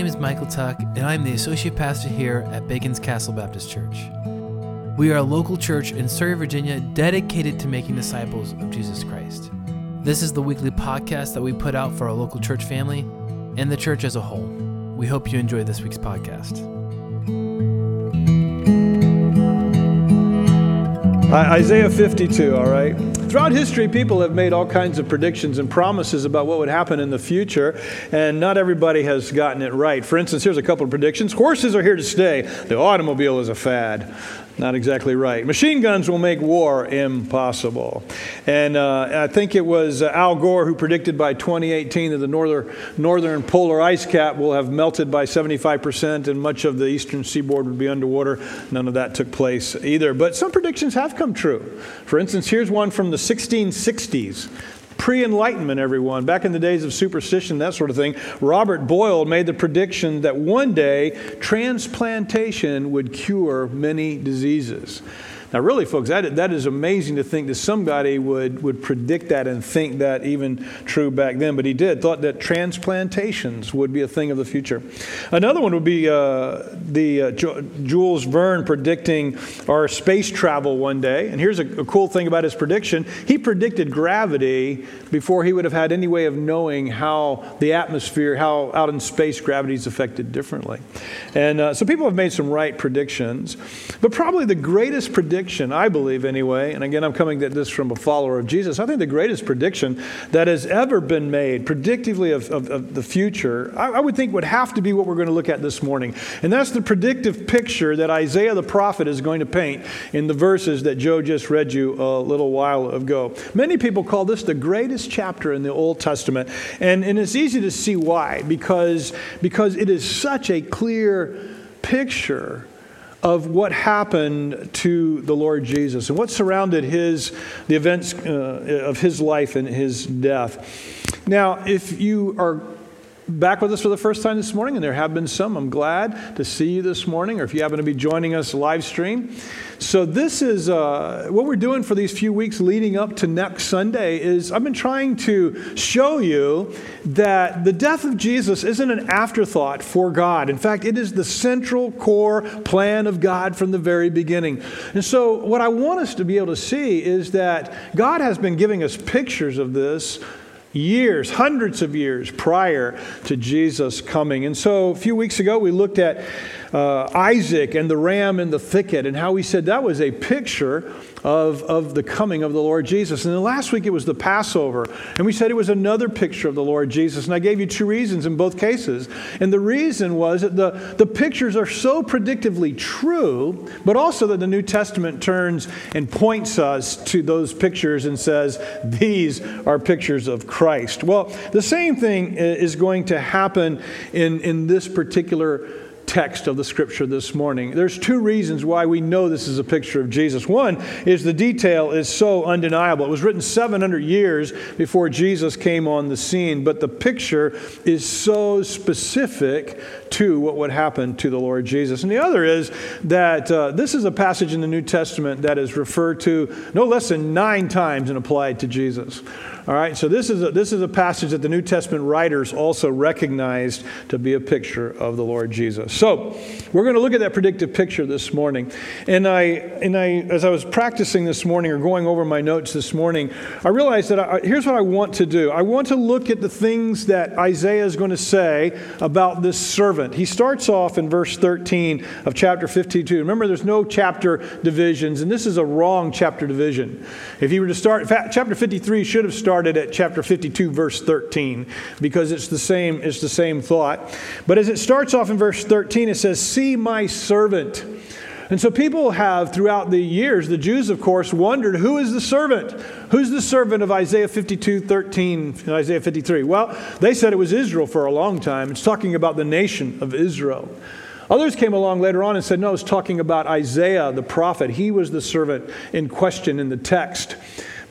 name is Michael Tuck, and I'm the associate pastor here at Bacon's Castle Baptist Church. We are a local church in Surry, Virginia, dedicated to making disciples of Jesus Christ. This is the weekly podcast that we put out for our local church family and the church as a whole. We hope you enjoy this week's podcast. Isaiah 52, all right? Throughout history, people have made all kinds of predictions and promises about what would happen in the future, and not everybody has gotten it right. For instance, here's a couple of predictions Horses are here to stay, the automobile is a fad. Not exactly right. Machine guns will make war impossible. And uh, I think it was uh, Al Gore who predicted by 2018 that the northern, northern polar ice cap will have melted by 75% and much of the eastern seaboard would be underwater. None of that took place either. But some predictions have come true. For instance, here's one from the 1660s pre Enlightenment, everyone. Back in the days of superstition, that sort of thing, Robert Boyle made the prediction that one day transplantation would cure many diseases. Now, really, folks, that, that is amazing to think that somebody would, would predict that and think that even true back then. But he did, thought that transplantations would be a thing of the future. Another one would be uh, the uh, Jules Verne predicting our space travel one day. And here's a, a cool thing about his prediction he predicted gravity before he would have had any way of knowing how the atmosphere, how out in space gravity is affected differently. And uh, so people have made some right predictions. But probably the greatest prediction prediction, I believe anyway, and again, I'm coming at this from a follower of Jesus. I think the greatest prediction that has ever been made, predictively of, of, of the future, I, I would think would have to be what we're going to look at this morning. And that's the predictive picture that Isaiah the prophet is going to paint in the verses that Joe just read you a little while ago. Many people call this the greatest chapter in the Old Testament, and, and it's easy to see why, because, because it is such a clear picture of what happened to the Lord Jesus and what surrounded his, the events uh, of his life and his death. Now, if you are back with us for the first time this morning, and there have been some. I'm glad to see you this morning, or if you happen to be joining us live stream. So this is uh, what we're doing for these few weeks leading up to next Sunday. Is I've been trying to show you that the death of Jesus isn't an afterthought for God. In fact, it is the central core plan of God from the very beginning. And so, what I want us to be able to see is that God has been giving us pictures of this years, hundreds of years prior to Jesus coming. And so a few weeks ago, we looked at uh, Isaac and the ram in the thicket and how he said that was a picture of, of the coming of the Lord Jesus. And then last week it was the Passover, and we said it was another picture of the Lord Jesus. And I gave you two reasons in both cases. And the reason was that the, the pictures are so predictively true, but also that the New Testament turns and points us to those pictures and says, these are pictures of Christ. Well, the same thing is going to happen in, in this particular text of the scripture this morning. There's two reasons why we know this is a picture of Jesus. One is the detail is so undeniable. It was written 700 years before Jesus came on the scene, but the picture is so specific to what would happen to the Lord Jesus. And the other is that uh, this is a passage in the New Testament that is referred to no less than nine times and applied to Jesus. All right, so this is, a, this is a passage that the New Testament writers also recognized to be a picture of the Lord Jesus. So we're going to look at that predictive picture this morning. And I, and I, as I was practicing this morning or going over my notes this morning, I realized that I, here's what I want to do. I want to look at the things that Isaiah is going to say about this servant. He starts off in verse 13 of chapter 52. Remember, there's no chapter divisions, and this is a wrong chapter division. If you were to start, chapter 53 should have started started at chapter 52, verse 13, because it's the same, it's the same thought. But as it starts off in verse 13, it says, See my servant. And so people have, throughout the years, the Jews, of course, wondered who is the servant? Who's the servant of Isaiah 52, 13, and Isaiah 53? Well, they said it was Israel for a long time. It's talking about the nation of Israel. Others came along later on and said, no, it's talking about Isaiah the prophet. He was the servant in question in the text.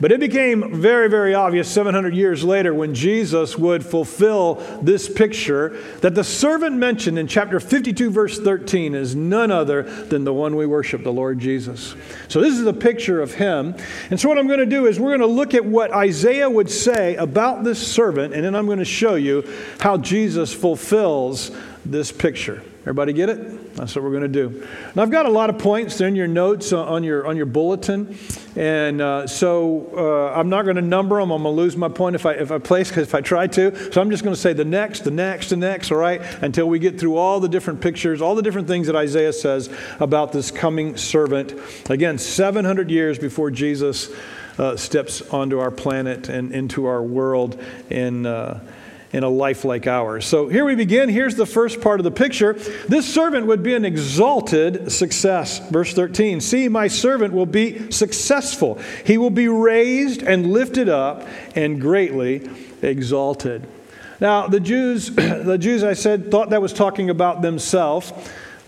But it became very, very obvious 700 years later when Jesus would fulfill this picture that the servant mentioned in chapter 52, verse 13, is none other than the one we worship, the Lord Jesus. So this is a picture of him. And so what I'm going to do is we're going to look at what Isaiah would say about this servant, and then I'm going to show you how Jesus fulfills this picture. Everybody get it? That's what we're going to do. And I've got a lot of points. In your notes on your, on your bulletin. And uh, so uh, I'm not going to number them. I'm going to lose my point if I, if I place, because if I try to. So I'm just going to say the next, the next, the next, all right, until we get through all the different pictures, all the different things that Isaiah says about this coming servant. Again, 700 years before Jesus uh, steps onto our planet and into our world uh, in a life like ours. So here we begin. Here's the first part of the picture. This servant would be an exalted success. Verse 13 See, my servant will be successful, he will be raised and lifted up and greatly exalted. Now, the Jews, the Jews, I said, thought that was talking about themselves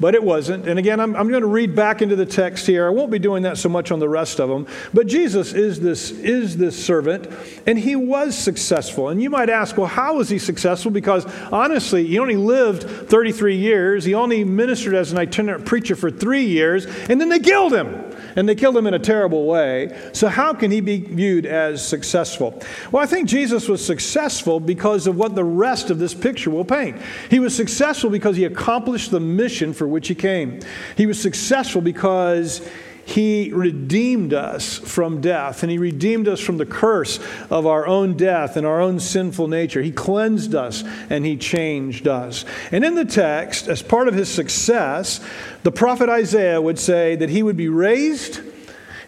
but it wasn't. And again, I'm, I'm going to read back into the text here. I won't be doing that so much on the rest of them. But Jesus is this, is this servant, and he was successful. And you might ask, well, how was he successful? Because honestly, he only lived 33 years, he only ministered as an itinerant preacher for three years, and then they killed him and they killed him in a terrible way. So, how can he be viewed as successful? Well, I think Jesus was successful because of what the rest of this picture will paint. He was successful because he accomplished the mission for which he came, he was successful because he redeemed us from death, and He redeemed us from the curse of our own death and our own sinful nature. He cleansed us and He changed us. And in the text, as part of His success, the prophet Isaiah would say that He would be raised,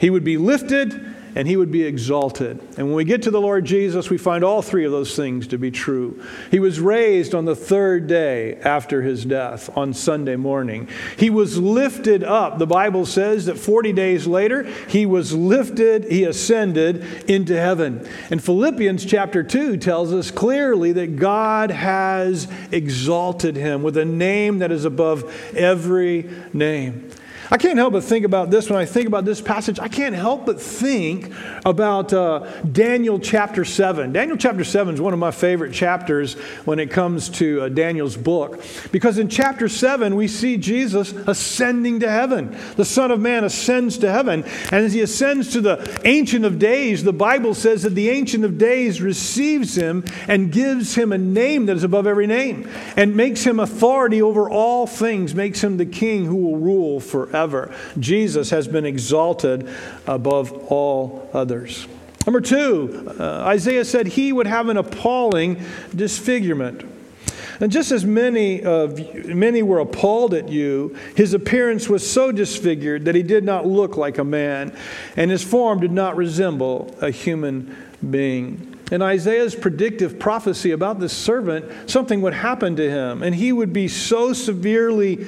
He would be lifted, and he would be exalted. And when we get to the Lord Jesus, we find all three of those things to be true. He was raised on the third day after his death, on Sunday morning. He was lifted up. The Bible says that 40 days later, he was lifted, he ascended into heaven. And Philippians chapter 2 tells us clearly that God has exalted him with a name that is above every name. I can't help but think about this when I think about this passage. I can't help but think about uh, Daniel chapter 7. Daniel chapter 7 is one of my favorite chapters when it comes to uh, Daniel's book because in chapter 7 we see Jesus ascending to heaven. The Son of Man ascends to heaven. And as he ascends to the Ancient of Days, the Bible says that the Ancient of Days receives him and gives him a name that is above every name and makes him authority over all things, makes him the king who will rule forever forever. Jesus has been exalted above all others. Number two, uh, Isaiah said he would have an appalling disfigurement. And just as many of many were appalled at you, his appearance was so disfigured that he did not look like a man, and his form did not resemble a human being. In Isaiah's predictive prophecy about this servant, something would happen to him, and he would be so severely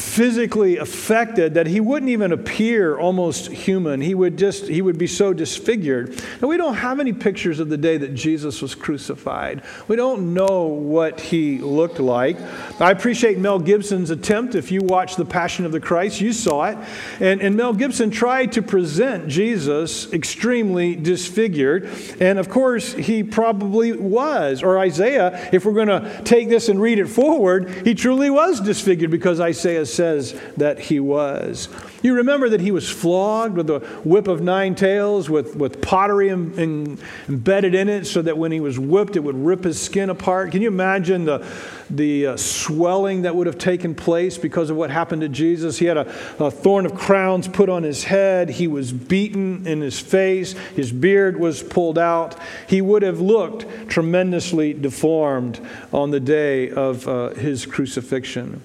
physically affected that he wouldn't even appear almost human. He would just he would be so disfigured. And we don't have any pictures of the day that Jesus was crucified. We don't know what he looked like. I appreciate Mel Gibson's attempt. If you watch The Passion of the Christ, you saw it. And, and Mel Gibson tried to present Jesus extremely disfigured. And of course, he probably was. Or Isaiah, if we're going to take this and read it forward, he truly was disfigured because Isaiah says that he was. You remember that he was flogged with a whip of nine tails with, with pottery in, in, embedded in it so that when he was whipped, it would rip his skin apart. Can you imagine the, the uh, swelling that would have taken place because of what happened to Jesus? He had a, a thorn of crowns put on his head, he was beaten in his face, his beard was pulled out. He would have looked tremendously deformed on the day of uh, his crucifixion.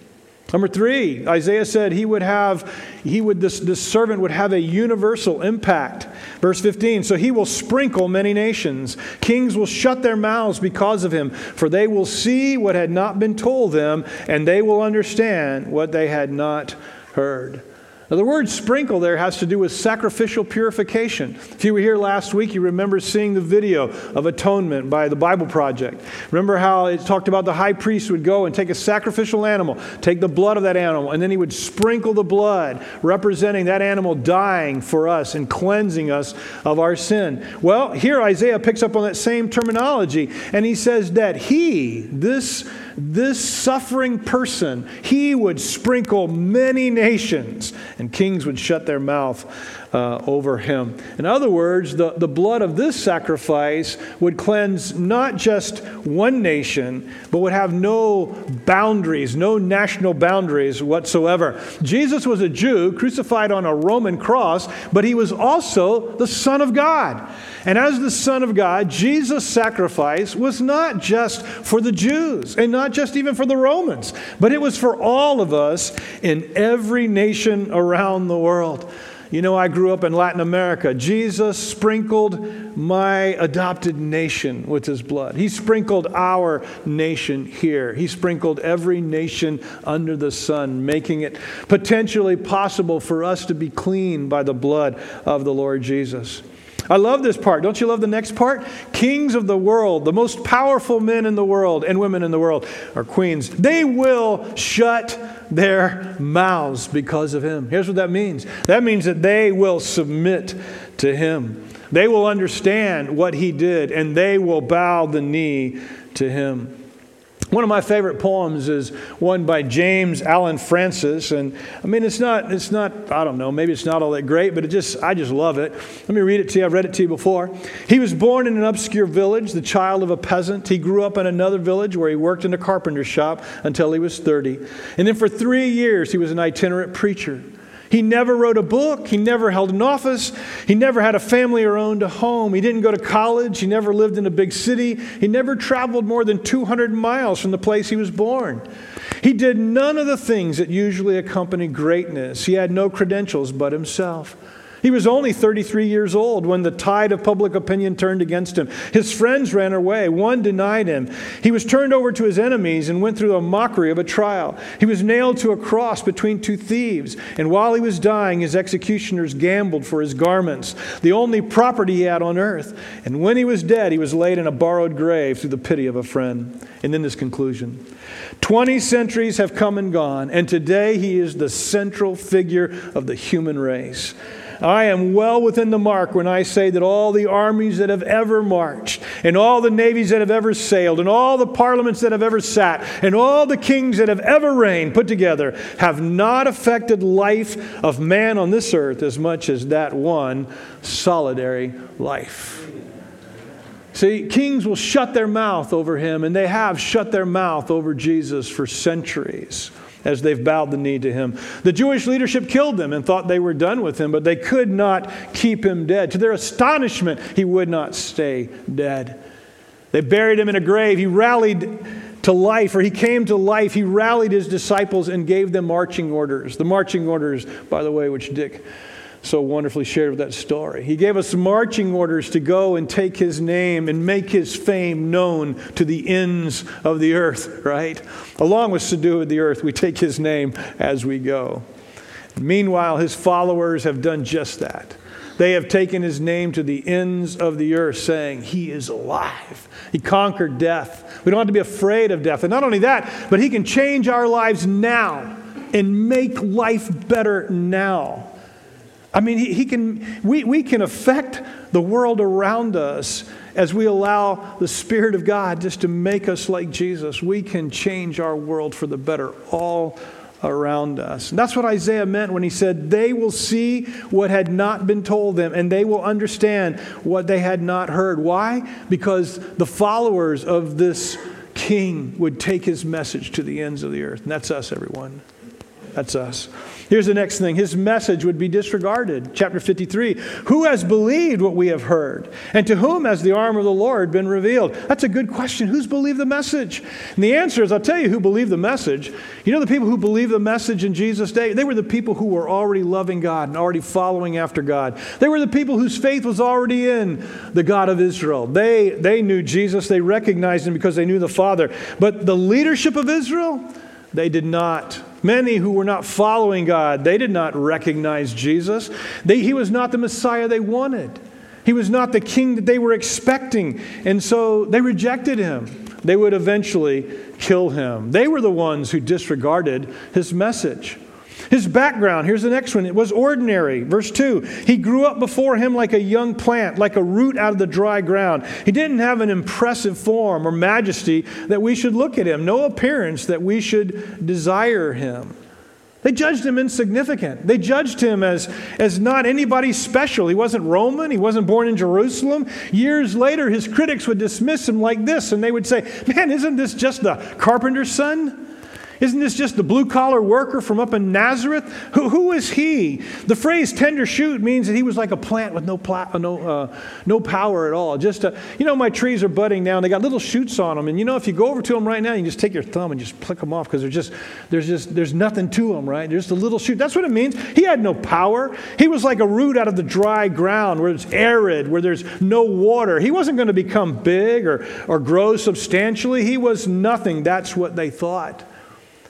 Number three, Isaiah said he would have, he would, this, this servant would have a universal impact. Verse 15, so he will sprinkle many nations. Kings will shut their mouths because of him, for they will see what had not been told them, and they will understand what they had not heard. Now, the word sprinkle there has to do with sacrificial purification. If you were here last week, you remember seeing the video of atonement by the Bible Project. Remember how it talked about the high priest would go and take a sacrificial animal, take the blood of that animal, and then he would sprinkle the blood, representing that animal dying for us and cleansing us of our sin. Well, here Isaiah picks up on that same terminology, and he says that he, this this suffering person, he would sprinkle many nations, and kings would shut their mouth uh, over him. In other words, the, the blood of this sacrifice would cleanse not just one nation, but would have no boundaries, no national boundaries whatsoever. Jesus was a Jew crucified on a Roman cross, but he was also the Son of God. And as the Son of God, Jesus' sacrifice was not just for the Jews and not just even for the Romans, but it was for all of us in every nation around the world. You know, I grew up in Latin America. Jesus sprinkled my adopted nation with his blood. He sprinkled our nation here. He sprinkled every nation under the sun, making it potentially possible for us to be clean by the blood of the Lord Jesus. I love this part. Don't you love the next part? Kings of the world, the most powerful men in the world and women in the world are queens. They will shut their mouths because of him. Here's what that means that means that they will submit to him. They will understand what he did and they will bow the knee to him. One of my favorite poems is one by James Allan Francis, and I mean it's not it's not I don't know maybe it's not all that great, but it just I just love it. Let me read it to you. I've read it to you before. He was born in an obscure village, the child of a peasant. He grew up in another village where he worked in a carpenter shop until he was 30, and then for three years he was an itinerant preacher. He never wrote a book. He never held an office. He never had a family or owned a home. He didn't go to college. He never lived in a big city. He never traveled more than 200 miles from the place he was born. He did none of the things that usually accompany greatness. He had no credentials but himself. He was only 33 years old when the tide of public opinion turned against him. His friends ran away. One denied him. He was turned over to his enemies and went through a mockery of a trial. He was nailed to a cross between two thieves. And while he was dying, his executioners gambled for his garments, the only property he had on earth. And when he was dead, he was laid in a borrowed grave through the pity of a friend. And then this conclusion 20 centuries have come and gone, and today he is the central figure of the human race. I am well within the mark when I say that all the armies that have ever marched, and all the navies that have ever sailed, and all the parliaments that have ever sat, and all the kings that have ever reigned put together have not affected life of man on this earth as much as that one solitary life. See, kings will shut their mouth over him, and they have shut their mouth over Jesus for centuries as they've bowed the knee to him. The Jewish leadership killed them and thought they were done with him, but they could not keep him dead. To their astonishment, he would not stay dead. They buried him in a grave. He rallied to life, or he came to life. He rallied his disciples and gave them marching orders. The marching orders, by the way, which Dick so wonderfully shared with that story. He gave us marching orders to go and take his name and make his fame known to the ends of the earth, right? Along with subdue of the earth, we take his name as we go. Meanwhile, his followers have done just that. They have taken his name to the ends of the earth, saying, He is alive. He conquered death. We don't have to be afraid of death. And not only that, but he can change our lives now and make life better now. I mean, he, he can, we, we can affect the world around us as we allow the Spirit of God just to make us like Jesus. We can change our world for the better all around us. And that's what Isaiah meant when he said, They will see what had not been told them, and they will understand what they had not heard. Why? Because the followers of this king would take his message to the ends of the earth. And that's us, everyone. That's us. Here's the next thing his message would be disregarded. Chapter 53 Who has believed what we have heard? And to whom has the arm of the Lord been revealed? That's a good question. Who's believed the message? And the answer is I'll tell you who believed the message. You know, the people who believed the message in Jesus' day? They were the people who were already loving God and already following after God. They were the people whose faith was already in the God of Israel. They, they knew Jesus, they recognized him because they knew the Father. But the leadership of Israel, they did not. Many who were not following God, they did not recognize Jesus. They, he was not the Messiah they wanted. He was not the king that they were expecting. And so they rejected him. They would eventually kill him. They were the ones who disregarded his message. His background, here's the next one, it was ordinary. Verse 2 He grew up before him like a young plant, like a root out of the dry ground. He didn't have an impressive form or majesty that we should look at him, no appearance that we should desire him. They judged him insignificant. They judged him as, as not anybody special. He wasn't Roman. He wasn't born in Jerusalem. Years later, his critics would dismiss him like this, and they would say, Man, isn't this just the carpenter's son? Isn't this just the blue collar worker from up in Nazareth? Who, who is he? The phrase tender shoot means that he was like a plant with no, pla- uh, no, uh, no power at all. Just, a, you know, my trees are budding now and they got little shoots on them. And you know, if you go over to them right now, you just take your thumb and just pluck them off because just, there's just, there's nothing to them, right? There's just a little shoot. That's what it means. He had no power. He was like a root out of the dry ground where it's arid, where there's no water. He wasn't going to become big or, or grow substantially. He was nothing. That's what they thought.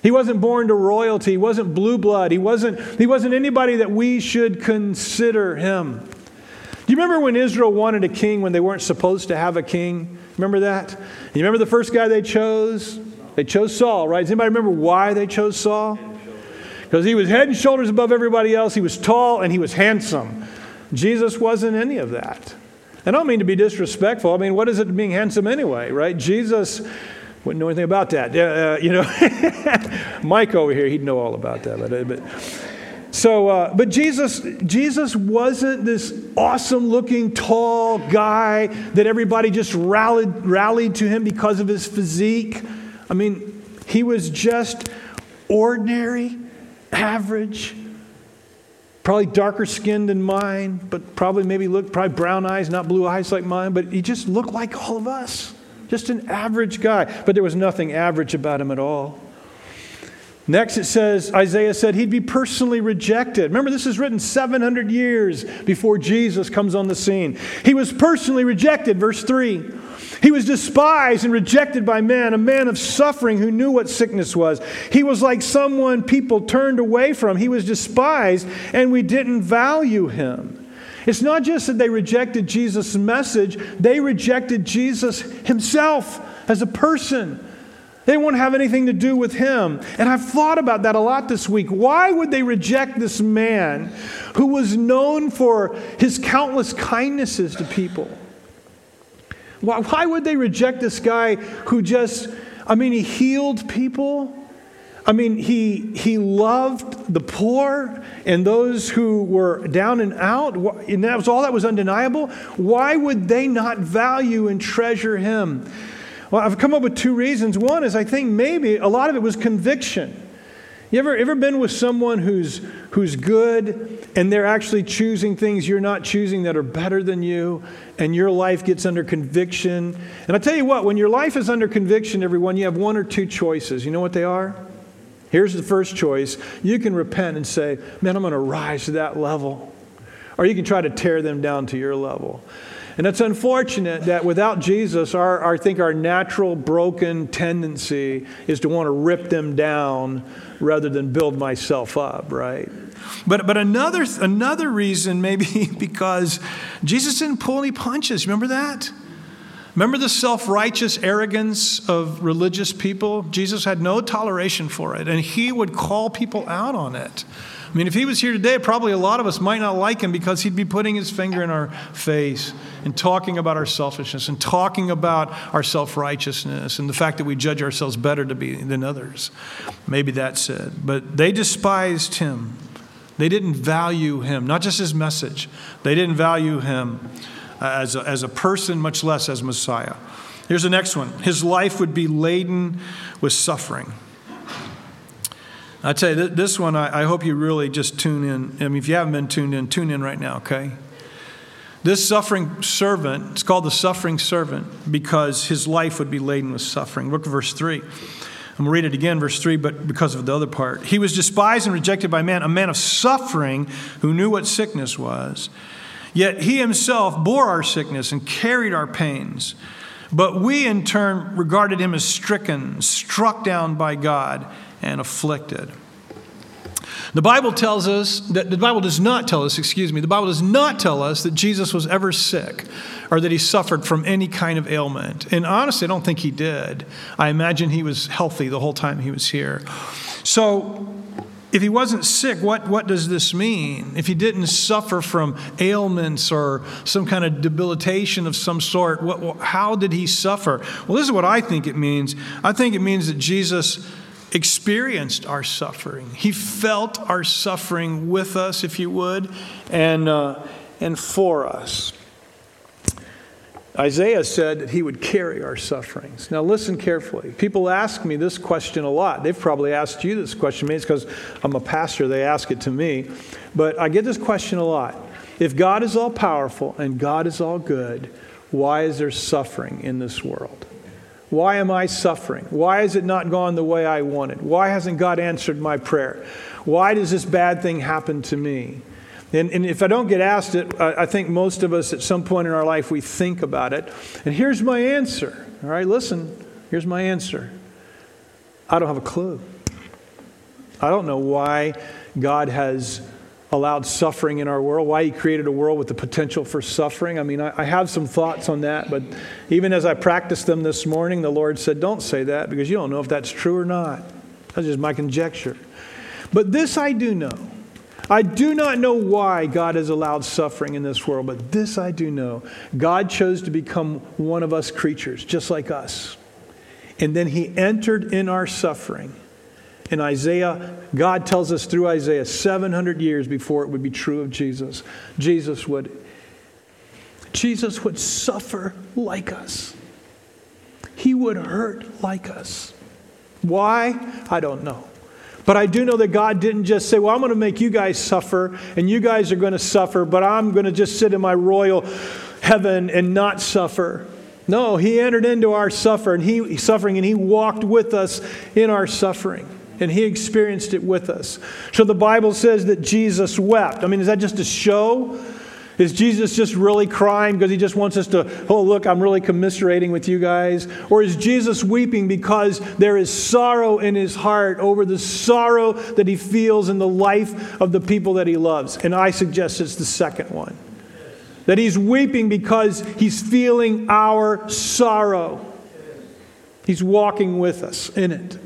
He wasn't born to royalty. He wasn't blue blood. He wasn't, he wasn't anybody that we should consider him. Do you remember when Israel wanted a king when they weren't supposed to have a king? Remember that? You remember the first guy they chose? They chose Saul, right? Does anybody remember why they chose Saul? Because he was head and shoulders above everybody else. He was tall and he was handsome. Jesus wasn't any of that. I don't mean to be disrespectful. I mean, what is it being handsome anyway, right? Jesus wouldn't know anything about that. Uh, you know, Mike over here, he'd know all about that. But, uh, but so, uh, but Jesus, Jesus wasn't this awesome-looking, tall guy that everybody just rallied, rallied to him because of his physique. I mean, he was just ordinary, average, probably darker skinned than mine, but probably maybe looked probably brown eyes, not blue eyes like mine. But he just looked like all of us. Just an average guy. But there was nothing average about him at all. Next, it says, Isaiah said he'd be personally rejected. Remember, this is written 700 years before Jesus comes on the scene. He was personally rejected, verse 3. He was despised and rejected by men, a man of suffering who knew what sickness was. He was like someone people turned away from. He was despised, and we didn't value him. It's not just that they rejected Jesus' message, they rejected Jesus himself as a person. They won't have anything to do with him. And I've thought about that a lot this week. Why would they reject this man who was known for his countless kindnesses to people? Why, why would they reject this guy who just, I mean, he healed people? I mean, he, he loved the poor and those who were down and out, and that was all that was undeniable. Why would they not value and treasure him? Well, I've come up with two reasons. One is I think maybe a lot of it was conviction. You ever, ever been with someone who's, who's good and they're actually choosing things you're not choosing that are better than you, and your life gets under conviction? And I tell you what, when your life is under conviction, everyone, you have one or two choices. You know what they are? Here's the first choice you can repent and say, Man, I'm going to rise to that level. Or you can try to tear them down to your level. And it's unfortunate that without Jesus, our, our, I think our natural broken tendency is to want to rip them down rather than build myself up, right? But, but another, another reason, maybe because Jesus didn't pull any punches. Remember that? Remember the self righteous arrogance of religious people? Jesus had no toleration for it, and he would call people out on it. I mean, if he was here today, probably a lot of us might not like him because he'd be putting his finger in our face and talking about our selfishness and talking about our self righteousness and the fact that we judge ourselves better to be than others. Maybe that's it. But they despised him. They didn't value him, not just his message, they didn't value him Uh, as a, as a person, much less as Messiah. Here's the next one His life would be laden with suffering. I tell you, this one, I, hope you really just tune in. I mean, if you haven't been tuned in, tune in right now, okay? This suffering servant, it's called the suffering servant because his life would be laden with suffering. Look at verse 3. I'm going to read it again, verse 3, but because of the other part. He was despised and rejected by man, a man of suffering who knew what sickness was. Yet he himself bore our sickness and carried our pains. But we, in turn, regarded him as stricken, struck down by God, and afflicted. The Bible tells us that the Bible does not tell us, excuse me, the Bible does not tell us that Jesus was ever sick or that he suffered from any kind of ailment. And honestly, I don't think he did. I imagine he was healthy the whole time he was here. So, if he wasn't sick, what, what does this mean? If he didn't suffer from ailments or some kind of debilitation of some sort, what, how did he suffer? Well, this is what I think it means. I think it means that Jesus experienced our suffering. He felt our suffering with us, if you would, and, uh, and for us. Isaiah said that he would carry our sufferings. Now, listen carefully. People ask me this question a lot. They've probably asked you this question. Maybe it's because I'm a pastor, they ask it to me. But I get this question a lot. If God is all powerful and God is all good, why is there suffering in this world? Why am I suffering? Why has it not gone the way I wanted? Why hasn't God answered my prayer? Why does this bad thing happen to me? And, and, if I don't get asked it, I, I think most of us at some point in our life we think about it. And here's my answer. All right, listen. Here's my answer. I don't have a clue. I don't know why God has allowed suffering in our world, why He created a world with the potential for suffering. I mean, I, I have some thoughts on that, but even as I practiced them this morning, the Lord said, Don't say that because you don't know if that's true or not. That's just my conjecture. But this I do know I do not know why God has allowed suffering in this world, but this I do know. God chose to become one of us creatures, just like us. And then he entered in our suffering. In Isaiah, God tells us through Isaiah, 700 years before it would be true of Jesus, Jesus would, Jesus would suffer like us. He would hurt like us. Why? I don't know. But I do know that God didn't just say, Well, I'm going to make you guys suffer, and you guys are going to suffer, but I'm going to just sit in my royal heaven and not suffer. No, He entered into our suffering, he, suffering, and He walked with us in our suffering. And he experienced it with us. So the Bible says that Jesus wept. I mean, is that just a show? Is Jesus just really crying because he just wants us to, oh, look, I'm really commiserating with you guys? Or is Jesus weeping because there is sorrow in his heart over the sorrow that he feels in the life of the people that he loves? And I suggest it's the second one. That he's weeping because he's feeling our sorrow. He's walking with us in it.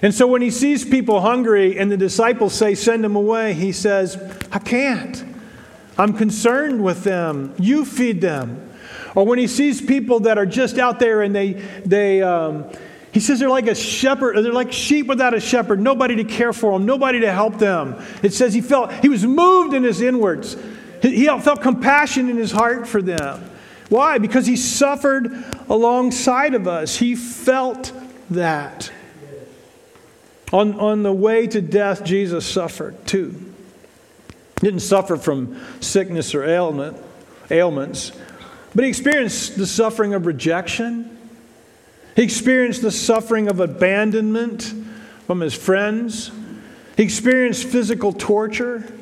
And so when he sees people hungry and the disciples say, send them away, he says, I can't. I'm concerned with them. You feed them. Or when he sees people that are just out there and they, they um, he says they're like a shepherd, they're like sheep without a shepherd, nobody to care for them, nobody to help them. It says he felt, he was moved in his inwards. He felt compassion in his heart for them. Why? Because he suffered alongside of us. He felt that. On, on the way to death, Jesus suffered too didn't suffer from sickness or ailment, ailments, but he experienced the suffering of rejection. He experienced the suffering of abandonment from his friends. He experienced physical torture.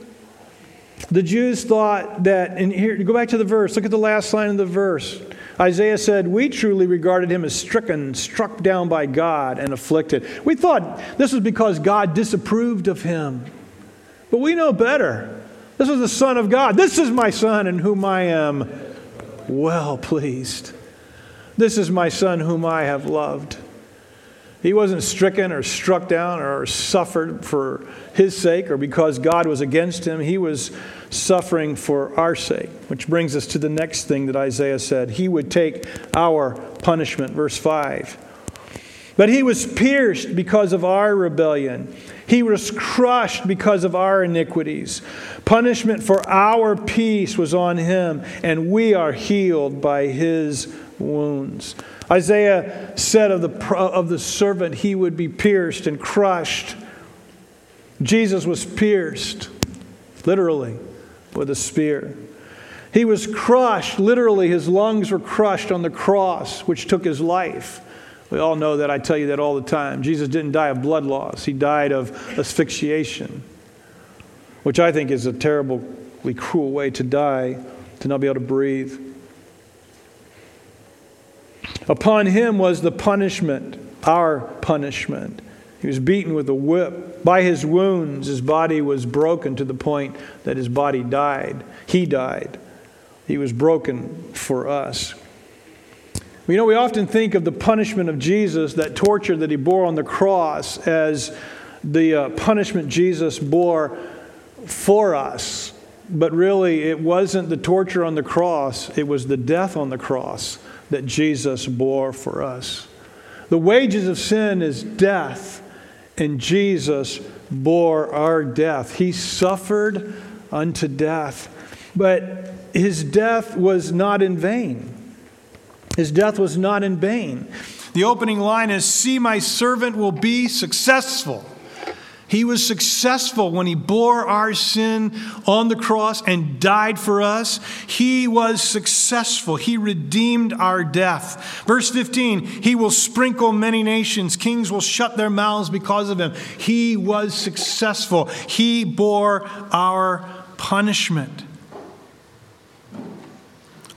The Jews thought that, and here, go back to the verse, look at the last line of the verse. Isaiah said, We truly regarded him as stricken, struck down by God, and afflicted. We thought this was because God disapproved of him. But we know better. This is the Son of God. This is my Son in whom I am well pleased. This is my Son whom I have loved. He wasn't stricken or struck down or suffered for his sake or because God was against him. He was suffering for our sake, which brings us to the next thing that Isaiah said. He would take our punishment. Verse 5. But he was pierced because of our rebellion. He was crushed because of our iniquities. Punishment for our peace was on him, and we are healed by his wounds. Isaiah said of the, of the servant, he would be pierced and crushed. Jesus was pierced, literally, with a spear. He was crushed, literally, his lungs were crushed on the cross, which took his life. We all know that. I tell you that all the time. Jesus didn't die of blood loss, he died of asphyxiation, which I think is a terribly cruel way to die, to not be able to breathe. Upon him was the punishment, our punishment. He was beaten with a whip. By his wounds, his body was broken to the point that his body died. He died. He was broken for us. You know, we often think of the punishment of Jesus, that torture that he bore on the cross, as the uh, punishment Jesus bore for us. But really, it wasn't the torture on the cross, it was the death on the cross that Jesus bore for us. The wages of sin is death, And Jesus bore our death. He suffered unto death. But his death was not in vain. His death was not in vain. The opening line is See, my servant will be successful. He was successful when he bore our sin on the cross and died for us. He was successful. He redeemed our death. Verse 15 He will sprinkle many nations, kings will shut their mouths because of him. He was successful. He bore our punishment.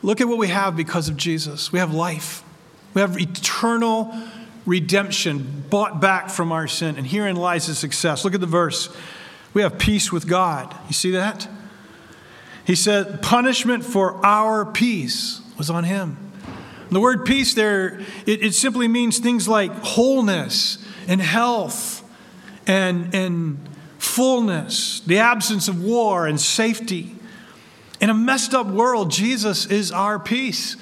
Look at what we have because of Jesus. We have life, we have eternal redemption, bought back from our sin. And herein lies the success. Look at the verse. We have peace with God. You see that? He said, punishment for our peace was on him. And the word peace there, it, it simply means things like wholeness and health and, and fullness, the absence of war and safety. In a messed up world, Jesus is our peace.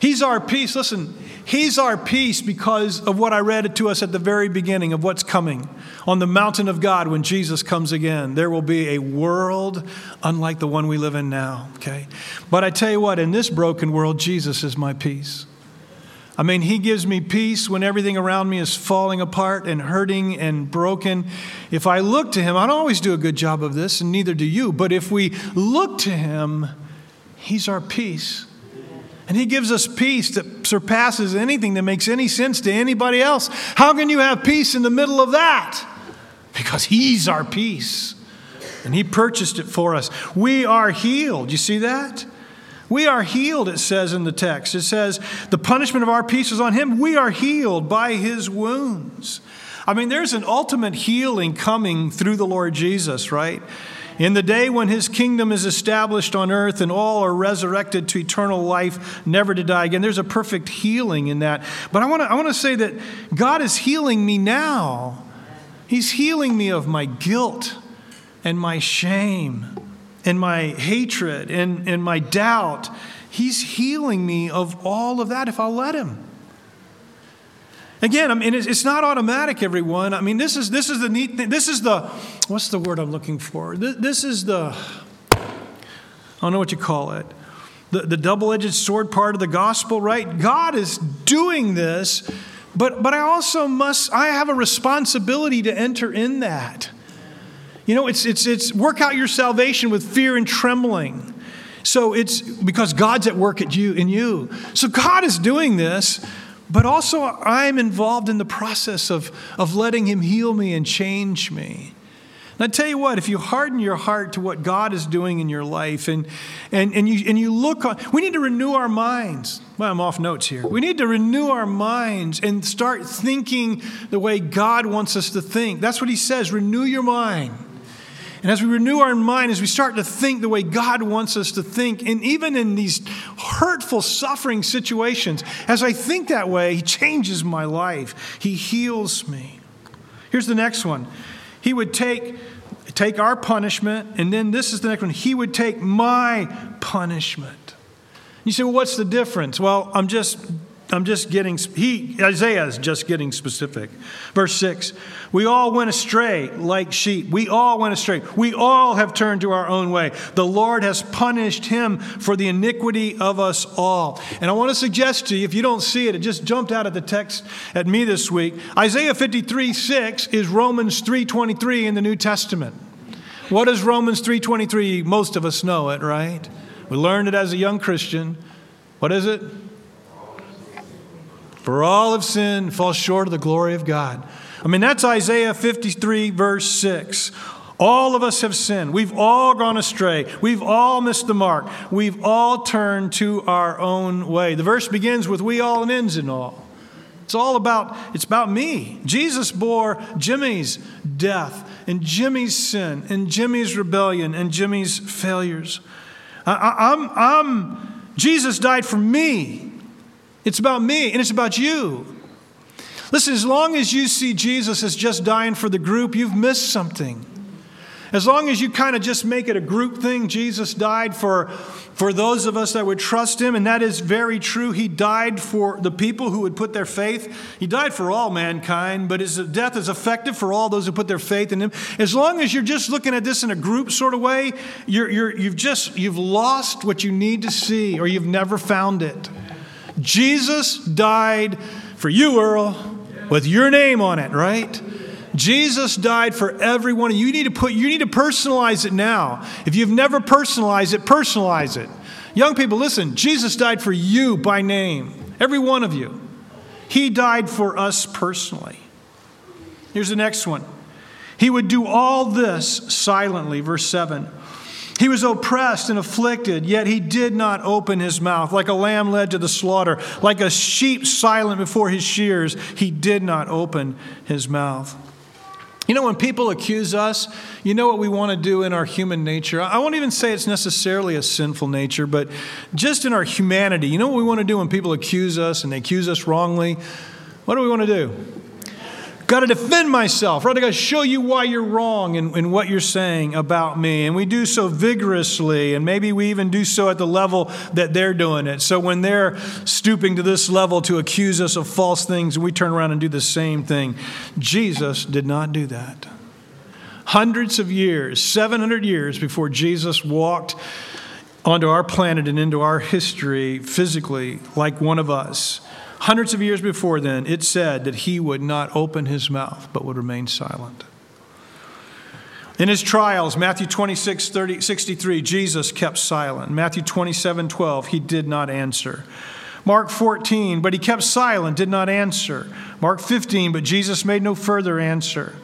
He's our peace. Listen, He's our peace because of what I read to us at the very beginning of what's coming. On the mountain of God, when Jesus comes again, there will be a world unlike the one we live in now, okay? But I tell you what, in this broken world, Jesus is my peace. I mean, He gives me peace when everything around me is falling apart and hurting and broken. If I look to Him, I don't always do a good job of this, and neither do you, but if we look to Him, He's our peace. And He gives us peace that surpasses anything that makes any sense to anybody else. How can you have peace in the middle of that? Because He's our peace. And He purchased it for us. We are healed. You see that? We are healed, it says in the text. It says, the punishment of our peace is on Him. We are healed by His wounds. I mean, there's an ultimate healing coming through the Lord Jesus, right? In the day when his kingdom is established on earth and all are resurrected to eternal life, never to die again, there's a perfect healing in that. But I want to I want to say that God is healing me now. He's healing me of my guilt and my shame and my hatred and, and my doubt. He's healing me of all of that if I'll let him. Again, I mean, it's not automatic, everyone. I mean, this is, this is the neat thing. This is the, what's the word I'm looking for? This is the, I don't know what you call it, the, the double edged sword part of the gospel, right? God is doing this, but, but I also must, I have a responsibility to enter in that. You know, it's, it's, it's work out your salvation with fear and trembling. So it's because God's at work at you in you. So God is doing this, but also, I'm involved in the process of, of letting Him heal me and change me. And I tell you what, if you harden your heart to what God is doing in your life and, and, and, you, and you look on, we need to renew our minds. Well, I'm off notes here. We need to renew our minds and start thinking the way God wants us to think. That's what He says renew your mind. And as we renew our mind, as we start to think the way God wants us to think, and even in these hurtful, suffering situations, as I think that way, He changes my life. He heals me. Here's the next one He would take, take our punishment, and then this is the next one He would take my punishment. You say, well, what's the difference? Well, I'm just I'm just getting, he, Isaiah is just getting specific. Verse 6 We all went astray like sheep. We all went astray. We all have turned to our own way. The Lord has punished him for the iniquity of us all. And I want to suggest to you, if you don't see it, it just jumped out of the text at me this week. Isaiah 53 6 is Romans 3.23 in the New Testament. What is Romans 3.23? Most of us know it, right? We learned it as a young Christian. What is it? For all have sinned, fall short of the glory of God. I mean, that's Isaiah 53, verse 6. All of us have sinned. We've all gone astray. We've all missed the mark. We've all turned to our own way. The verse begins with we all and ends in all. It's all about it's about me. Jesus bore Jimmy's death and Jimmy's sin and Jimmy's rebellion and Jimmy's failures. I, I'm, I'm Jesus died for me. It's about me and it's about you. Listen, as long as you see Jesus as just dying for the group, you've missed something. As long as you kind of just make it a group thing, Jesus died for, for those of us that would trust him, and that is very true. He died for the people who would put their faith. He died for all mankind, but his death is effective for all those who put their faith in him. As long as you're just looking at this in a group sort of way, you're, you're, you've just you've lost what you need to see, or you've never found it. Jesus died for you, Earl, with your name on it, right? Jesus died for everyone. You need to put you need to personalize it now. If you've never personalized it, personalize it. Young people, listen, Jesus died for you by name. Every one of you. He died for us personally. Here's the next one. He would do all this silently, verse 7. He was oppressed and afflicted, yet he did not open his mouth. Like a lamb led to the slaughter, like a sheep silent before his shears, he did not open his mouth. You know, when people accuse us, you know what we want to do in our human nature? I won't even say it's necessarily a sinful nature, but just in our humanity. You know what we want to do when people accuse us and they accuse us wrongly? What do we want to do? Got to defend myself, right? I got to show you why you're wrong in, in what you're saying about me. And we do so vigorously, and maybe we even do so at the level that they're doing it. So when they're stooping to this level to accuse us of false things, we turn around and do the same thing. Jesus did not do that. Hundreds of years, 700 years before Jesus walked onto our planet and into our history physically like one of us, Hundreds of years before then, it said that he would not open his mouth but would remain silent. In his trials, Matthew 26, 30, 63, Jesus kept silent. Matthew 27, 12, he did not answer. Mark 14, but he kept silent, did not answer. Mark 15, but Jesus made no further answer.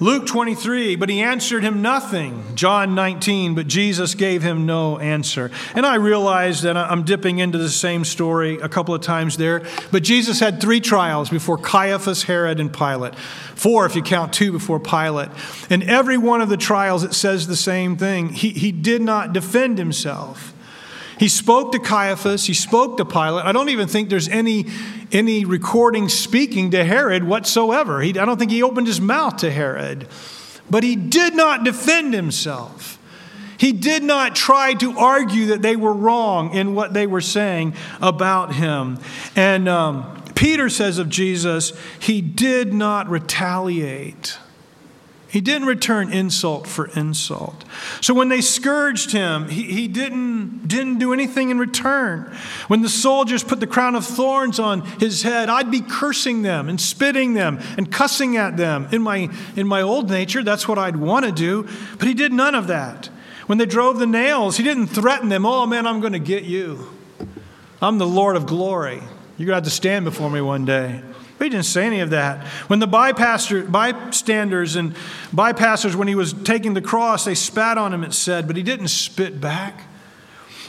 Luke 23, but he answered him nothing. John 19, but Jesus gave him no answer. And I realize that I'm dipping into the same story a couple of times there, but Jesus had three trials before Caiaphas, Herod, and Pilate. Four, if you count two before Pilate. In every one of the trials, it says the same thing. He, he did not defend himself. He spoke to Caiaphas, he spoke to Pilate. I don't even think there's any, any recording speaking to Herod whatsoever. He, I don't think he opened his mouth to Herod. But he did not defend himself. He did not try to argue that they were wrong in what they were saying about him. And um, Peter says of Jesus, he did not retaliate. He didn't return insult for insult. So when they scourged him, he, he didn't, didn't do anything in return. When the soldiers put the crown of thorns on his head, I'd be cursing them and spitting them and cussing at them. In my, in my old nature, that's what I'd want to do, but he did none of that. When they drove the nails, he didn't threaten them, oh man, I'm going to get you. I'm the Lord of glory. You're going to have to stand before me one day. He didn't say any of that. When the bystanders and bypassers, when he was taking the cross, they spat on him, it said, but he didn't spit back.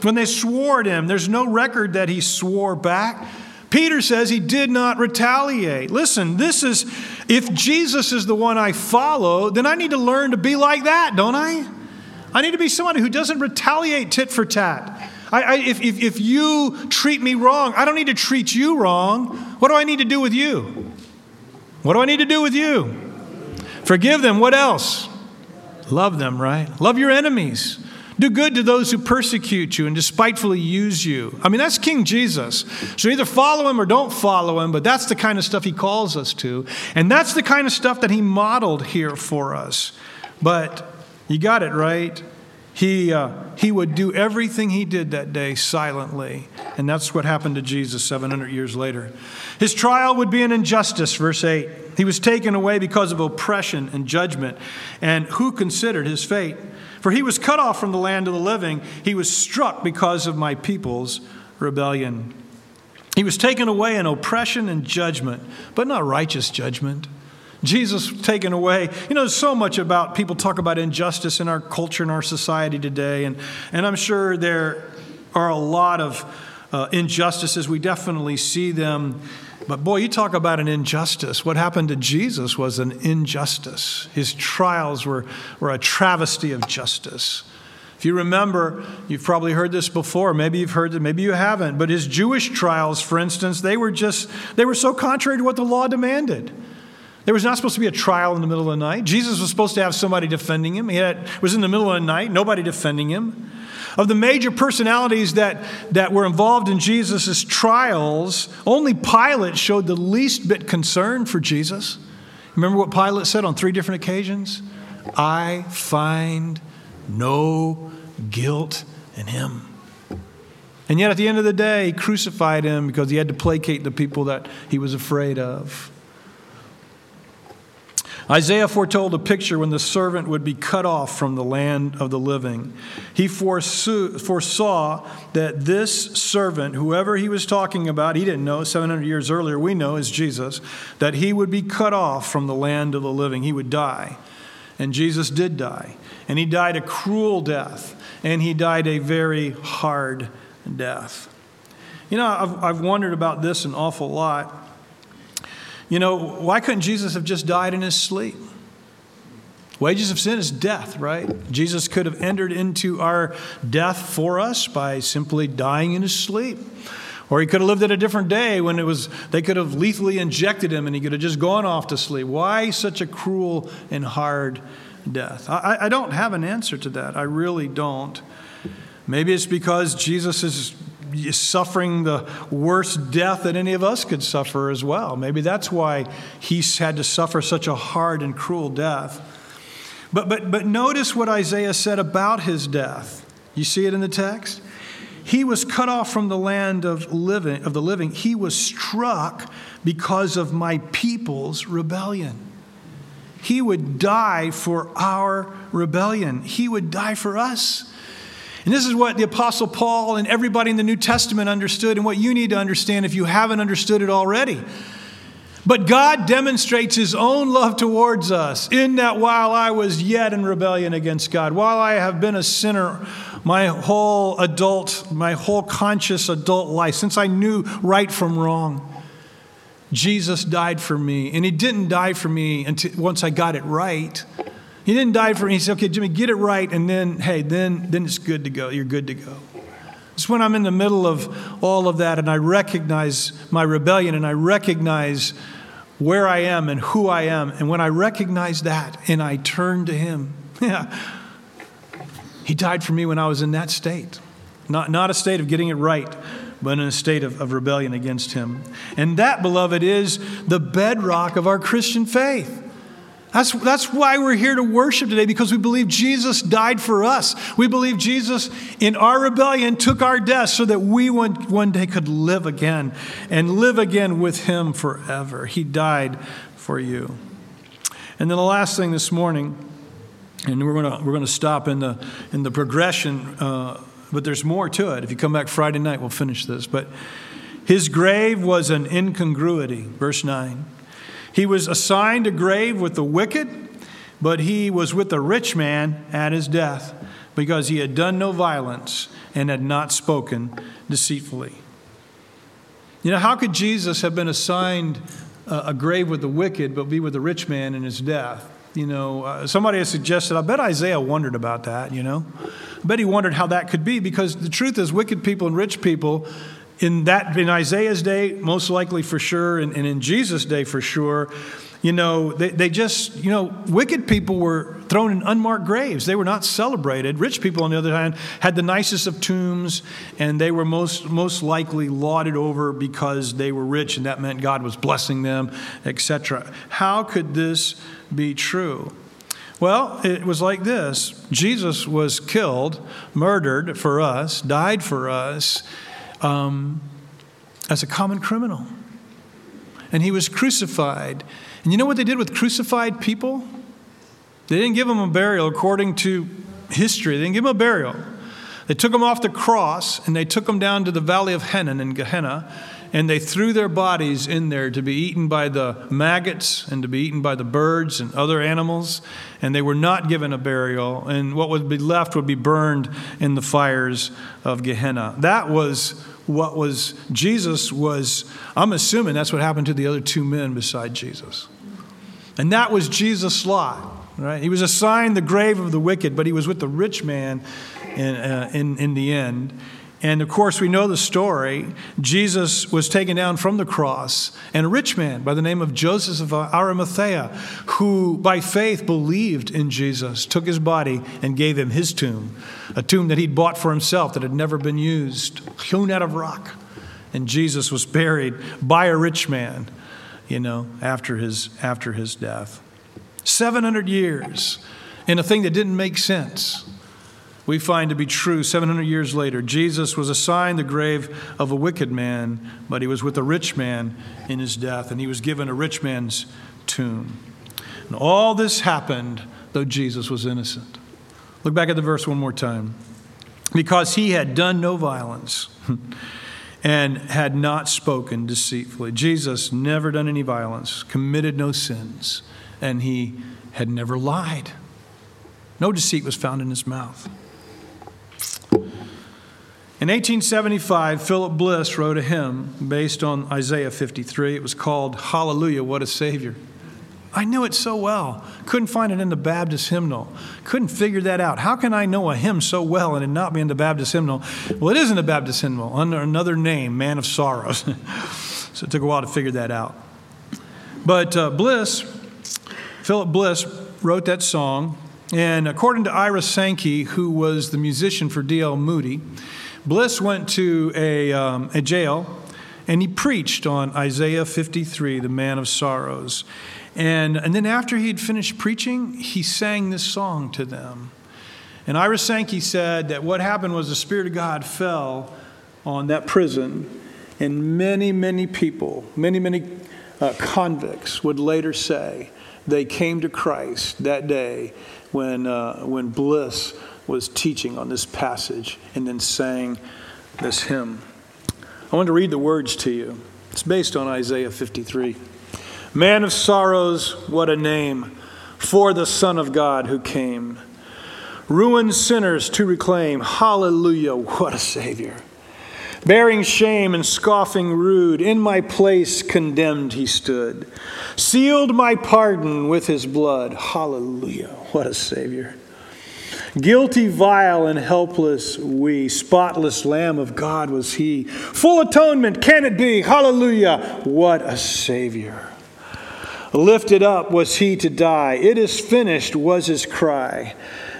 When they swore at him, there's no record that he swore back. Peter says he did not retaliate. Listen, this is, if Jesus is the one I follow, then I need to learn to be like that, don't I? I need to be somebody who doesn't retaliate tit for tat. I, I, if, if, if you treat me wrong, I don't need to treat you wrong. What do I need to do with you? What do I need to do with you? Forgive them. What else? Love them, right? Love your enemies. Do good to those who persecute you and despitefully use you. I mean, that's King Jesus. So either follow him or don't follow him, but that's the kind of stuff he calls us to. And that's the kind of stuff that he modeled here for us. But you got it right. He, uh, he would do everything he did that day silently. And that's what happened to Jesus 700 years later. His trial would be an injustice, verse 8. He was taken away because of oppression and judgment. And who considered his fate? For he was cut off from the land of the living. He was struck because of my people's rebellion. He was taken away in oppression and judgment, but not righteous judgment. Jesus taken away. You know, there's so much about people talk about injustice in our culture and our society today, and, and I'm sure there are a lot of uh, injustices. We definitely see them. But boy, you talk about an injustice. What happened to Jesus was an injustice. His trials were, were a travesty of justice. If you remember, you've probably heard this before. Maybe you've heard it, maybe you haven't. But his Jewish trials, for instance, they were just, they were so contrary to what the law demanded. There was not supposed to be a trial in the middle of the night. Jesus was supposed to have somebody defending him. He had, was in the middle of the night, nobody defending him. Of the major personalities that, that were involved in Jesus' trials, only Pilate showed the least bit concern for Jesus. Remember what Pilate said on three different occasions? I find no guilt in him. And yet, at the end of the day, he crucified him because he had to placate the people that he was afraid of. Isaiah foretold a picture when the servant would be cut off from the land of the living. He foresaw that this servant, whoever he was talking about, he didn't know, 700 years earlier, we know is Jesus, that he would be cut off from the land of the living. He would die. And Jesus did die. And he died a cruel death. And he died a very hard death. You know, I've, I've wondered about this an awful lot. You know, why couldn't Jesus have just died in his sleep? Wages of sin is death, right? Jesus could have entered into our death for us by simply dying in his sleep. Or he could have lived at a different day when it was they could have lethally injected him and he could have just gone off to sleep. Why such a cruel and hard death? I, I don't have an answer to that. I really don't. Maybe it's because Jesus is suffering the worst death that any of us could suffer as well. Maybe that's why he's had to suffer such a hard and cruel death. But, but, but notice what Isaiah said about his death. You see it in the text? He was cut off from the land of, living, of the living. He was struck because of my people's rebellion. He would die for our rebellion. He would die for us. And this is what the Apostle Paul and everybody in the New Testament understood, and what you need to understand if you haven't understood it already. But God demonstrates His own love towards us in that while I was yet in rebellion against God, while I have been a sinner my whole adult, my whole conscious adult life, since I knew right from wrong, Jesus died for me. And He didn't die for me until once I got it right. He didn't die for me. He said, okay, Jimmy, get it right, and then, hey, then, then it's good to go. You're good to go. It's when I'm in the middle of all of that and I recognize my rebellion and I recognize where I am and who I am. And when I recognize that and I turn to Him, yeah, He died for me when I was in that state. Not, not a state of getting it right, but in a state of, of rebellion against Him. And that, beloved, is the bedrock of our Christian faith. That's, that's why we're here to worship today, because we believe Jesus died for us. We believe Jesus, in our rebellion, took our death so that we one, one day could live again and live again with Him forever. He died for you. And then the last thing this morning, and we're going we're gonna stop in the, in the progression, uh, but there's more to it. If you come back Friday night, we'll finish this. But his grave was an incongruity, verse 9. He was assigned a grave with the wicked, but he was with the rich man at his death because he had done no violence and had not spoken deceitfully. You know, how could Jesus have been assigned a grave with the wicked, but be with the rich man in his death? You know, uh, somebody has suggested, I bet Isaiah wondered about that, you know. I bet he wondered how that could be because the truth is, wicked people and rich people in that in Isaiah's day, most likely for sure, and, and in Jesus' day for sure, you know, they, they just, you know, wicked people were thrown in unmarked graves. They were not celebrated. Rich people, on the other hand, had the nicest of tombs, and they were most, most likely lauded over because they were rich, and that meant God was blessing them, etc. How could this be true? Well, it was like this Jesus was killed, murdered for us, died for us um, as a common criminal. And he was crucified. And you know what they did with crucified people? They didn't give him a burial according to history, they didn't give him a burial. They took him off the cross and they took him down to the valley of Hinnom in Gehenna and they threw their bodies in there to be eaten by the maggots and to be eaten by the birds and other animals. And they were not given a burial, and what would be left would be burned in the fires of Gehenna. That was what was Jesus was I'm assuming that's what happened to the other two men beside Jesus. And that was Jesus' lot. Right? He was assigned the grave of the wicked, but he was with the rich man in, uh, in, in the end. And of course, we know the story. Jesus was taken down from the cross, and a rich man by the name of Joseph of Arimathea, who by faith believed in Jesus, took his body and gave him his tomb, a tomb that he'd bought for himself that had never been used, hewn out of rock. And Jesus was buried by a rich man, you know, after his, after his death. 700 years in a thing that didn't make sense we find to be true 700 years later. Jesus was assigned the grave of a wicked man, but he was with a rich man in his death, and he was given a rich man's tomb. And all this happened though Jesus was innocent. Look back at the verse one more time. Because he had done no violence and had not spoken deceitfully. Jesus never done any violence, committed no sins, and he had never lied. No deceit was found in his mouth. In 1875, Philip Bliss wrote a hymn based on Isaiah 53. It was called Hallelujah, What a Savior. I knew it so well. Couldn't find it in the Baptist hymnal. Couldn't figure that out. How can I know a hymn so well and it not be in the Baptist hymnal? Well, it is in the Baptist hymnal under another name, Man of Sorrows. so it took a while to figure that out. But uh, Bliss, Philip Bliss, wrote that song. And according to Ira Sankey, who was the musician for D.L. Moody, Bliss went to a, um, a jail and he preached on Isaiah 53, the man of sorrows. And, and then after he had finished preaching, he sang this song to them. And Ira Sankey said that what happened was the Spirit of God fell on that prison, and many, many people, many, many uh, convicts would later say they came to Christ that day when, uh, when Bliss was teaching on this passage and then sang this hymn. I want to read the words to you. It's based on Isaiah 53. Man of sorrows, what a name for the Son of God who came. Ruined sinners to reclaim. Hallelujah, what a Savior. Bearing shame and scoffing rude, in my place condemned he stood. Sealed my pardon with his blood. Hallelujah, what a Savior. Guilty, vile, and helpless we, spotless Lamb of God was he. Full atonement, can it be? Hallelujah, what a Savior. Lifted up was he to die. It is finished was his cry.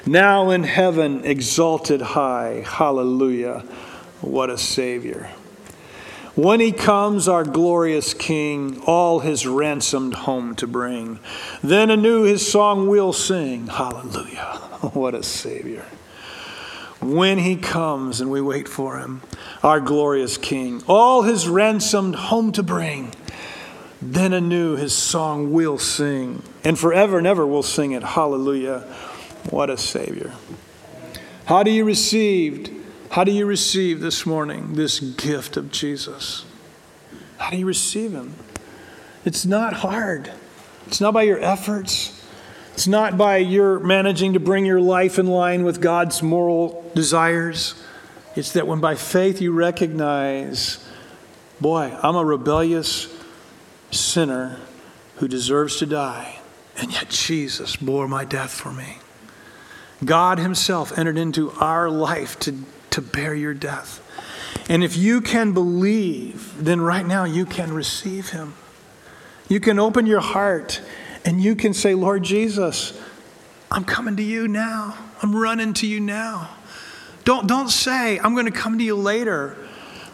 Now in heaven, exalted high. Hallelujah, what a Savior. When he comes, our glorious King, all his ransomed home to bring, then anew his song we'll sing. Hallelujah. what a Savior. When he comes and we wait for him, our glorious King, all his ransomed home to bring, then anew his song we'll sing. And forever and ever we'll sing it. Hallelujah. What a Savior. How do you receive how do you receive this morning this gift of Jesus? How do you receive Him? It's not hard. It's not by your efforts. It's not by your managing to bring your life in line with God's moral desires. It's that when by faith you recognize, boy, I'm a rebellious sinner who deserves to die, and yet Jesus bore my death for me. God Himself entered into our life to to bear your death. And if you can believe, then right now you can receive him. You can open your heart and you can say, Lord Jesus, I'm coming to you now. I'm running to you now. Don't, don't say, I'm going to come to you later.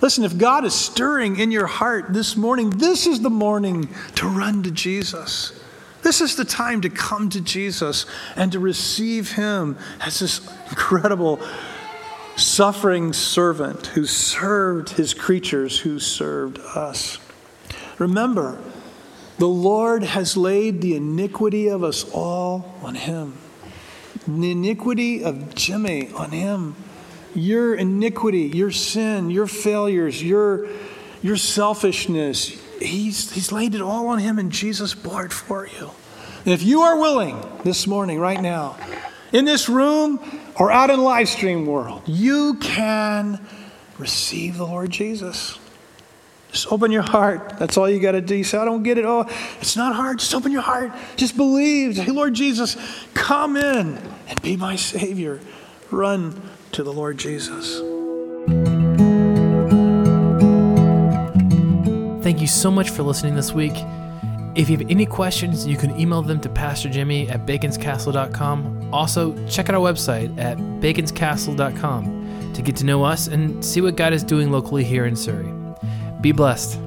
Listen, if God is stirring in your heart this morning, this is the morning to run to Jesus. This is the time to come to Jesus and to receive Him as this incredible suffering servant who served his creatures, who served us. Remember, the Lord has laid the iniquity of us all on him. The iniquity of Jimmy on him. Your iniquity, your sin, your failures, your, your selfishness, he's, he's laid it all on him, and Jesus bore it for you. And if you are willing this morning, right now, in this room or out in live stream world, you can receive the Lord Jesus. Just open your heart. That's all you got to do. You say, I don't get it. Oh, it's not hard. Just open your heart. Just believe. Hey, Lord Jesus, come in and be my Savior. Run to the Lord Jesus. Thank you so much for listening this week. If you have any questions, you can email them to Pastor Jimmy at baconscastle.com. Also, check out our website at baconscastle.com to get to know us and see what God is doing locally here in Surry. Be blessed.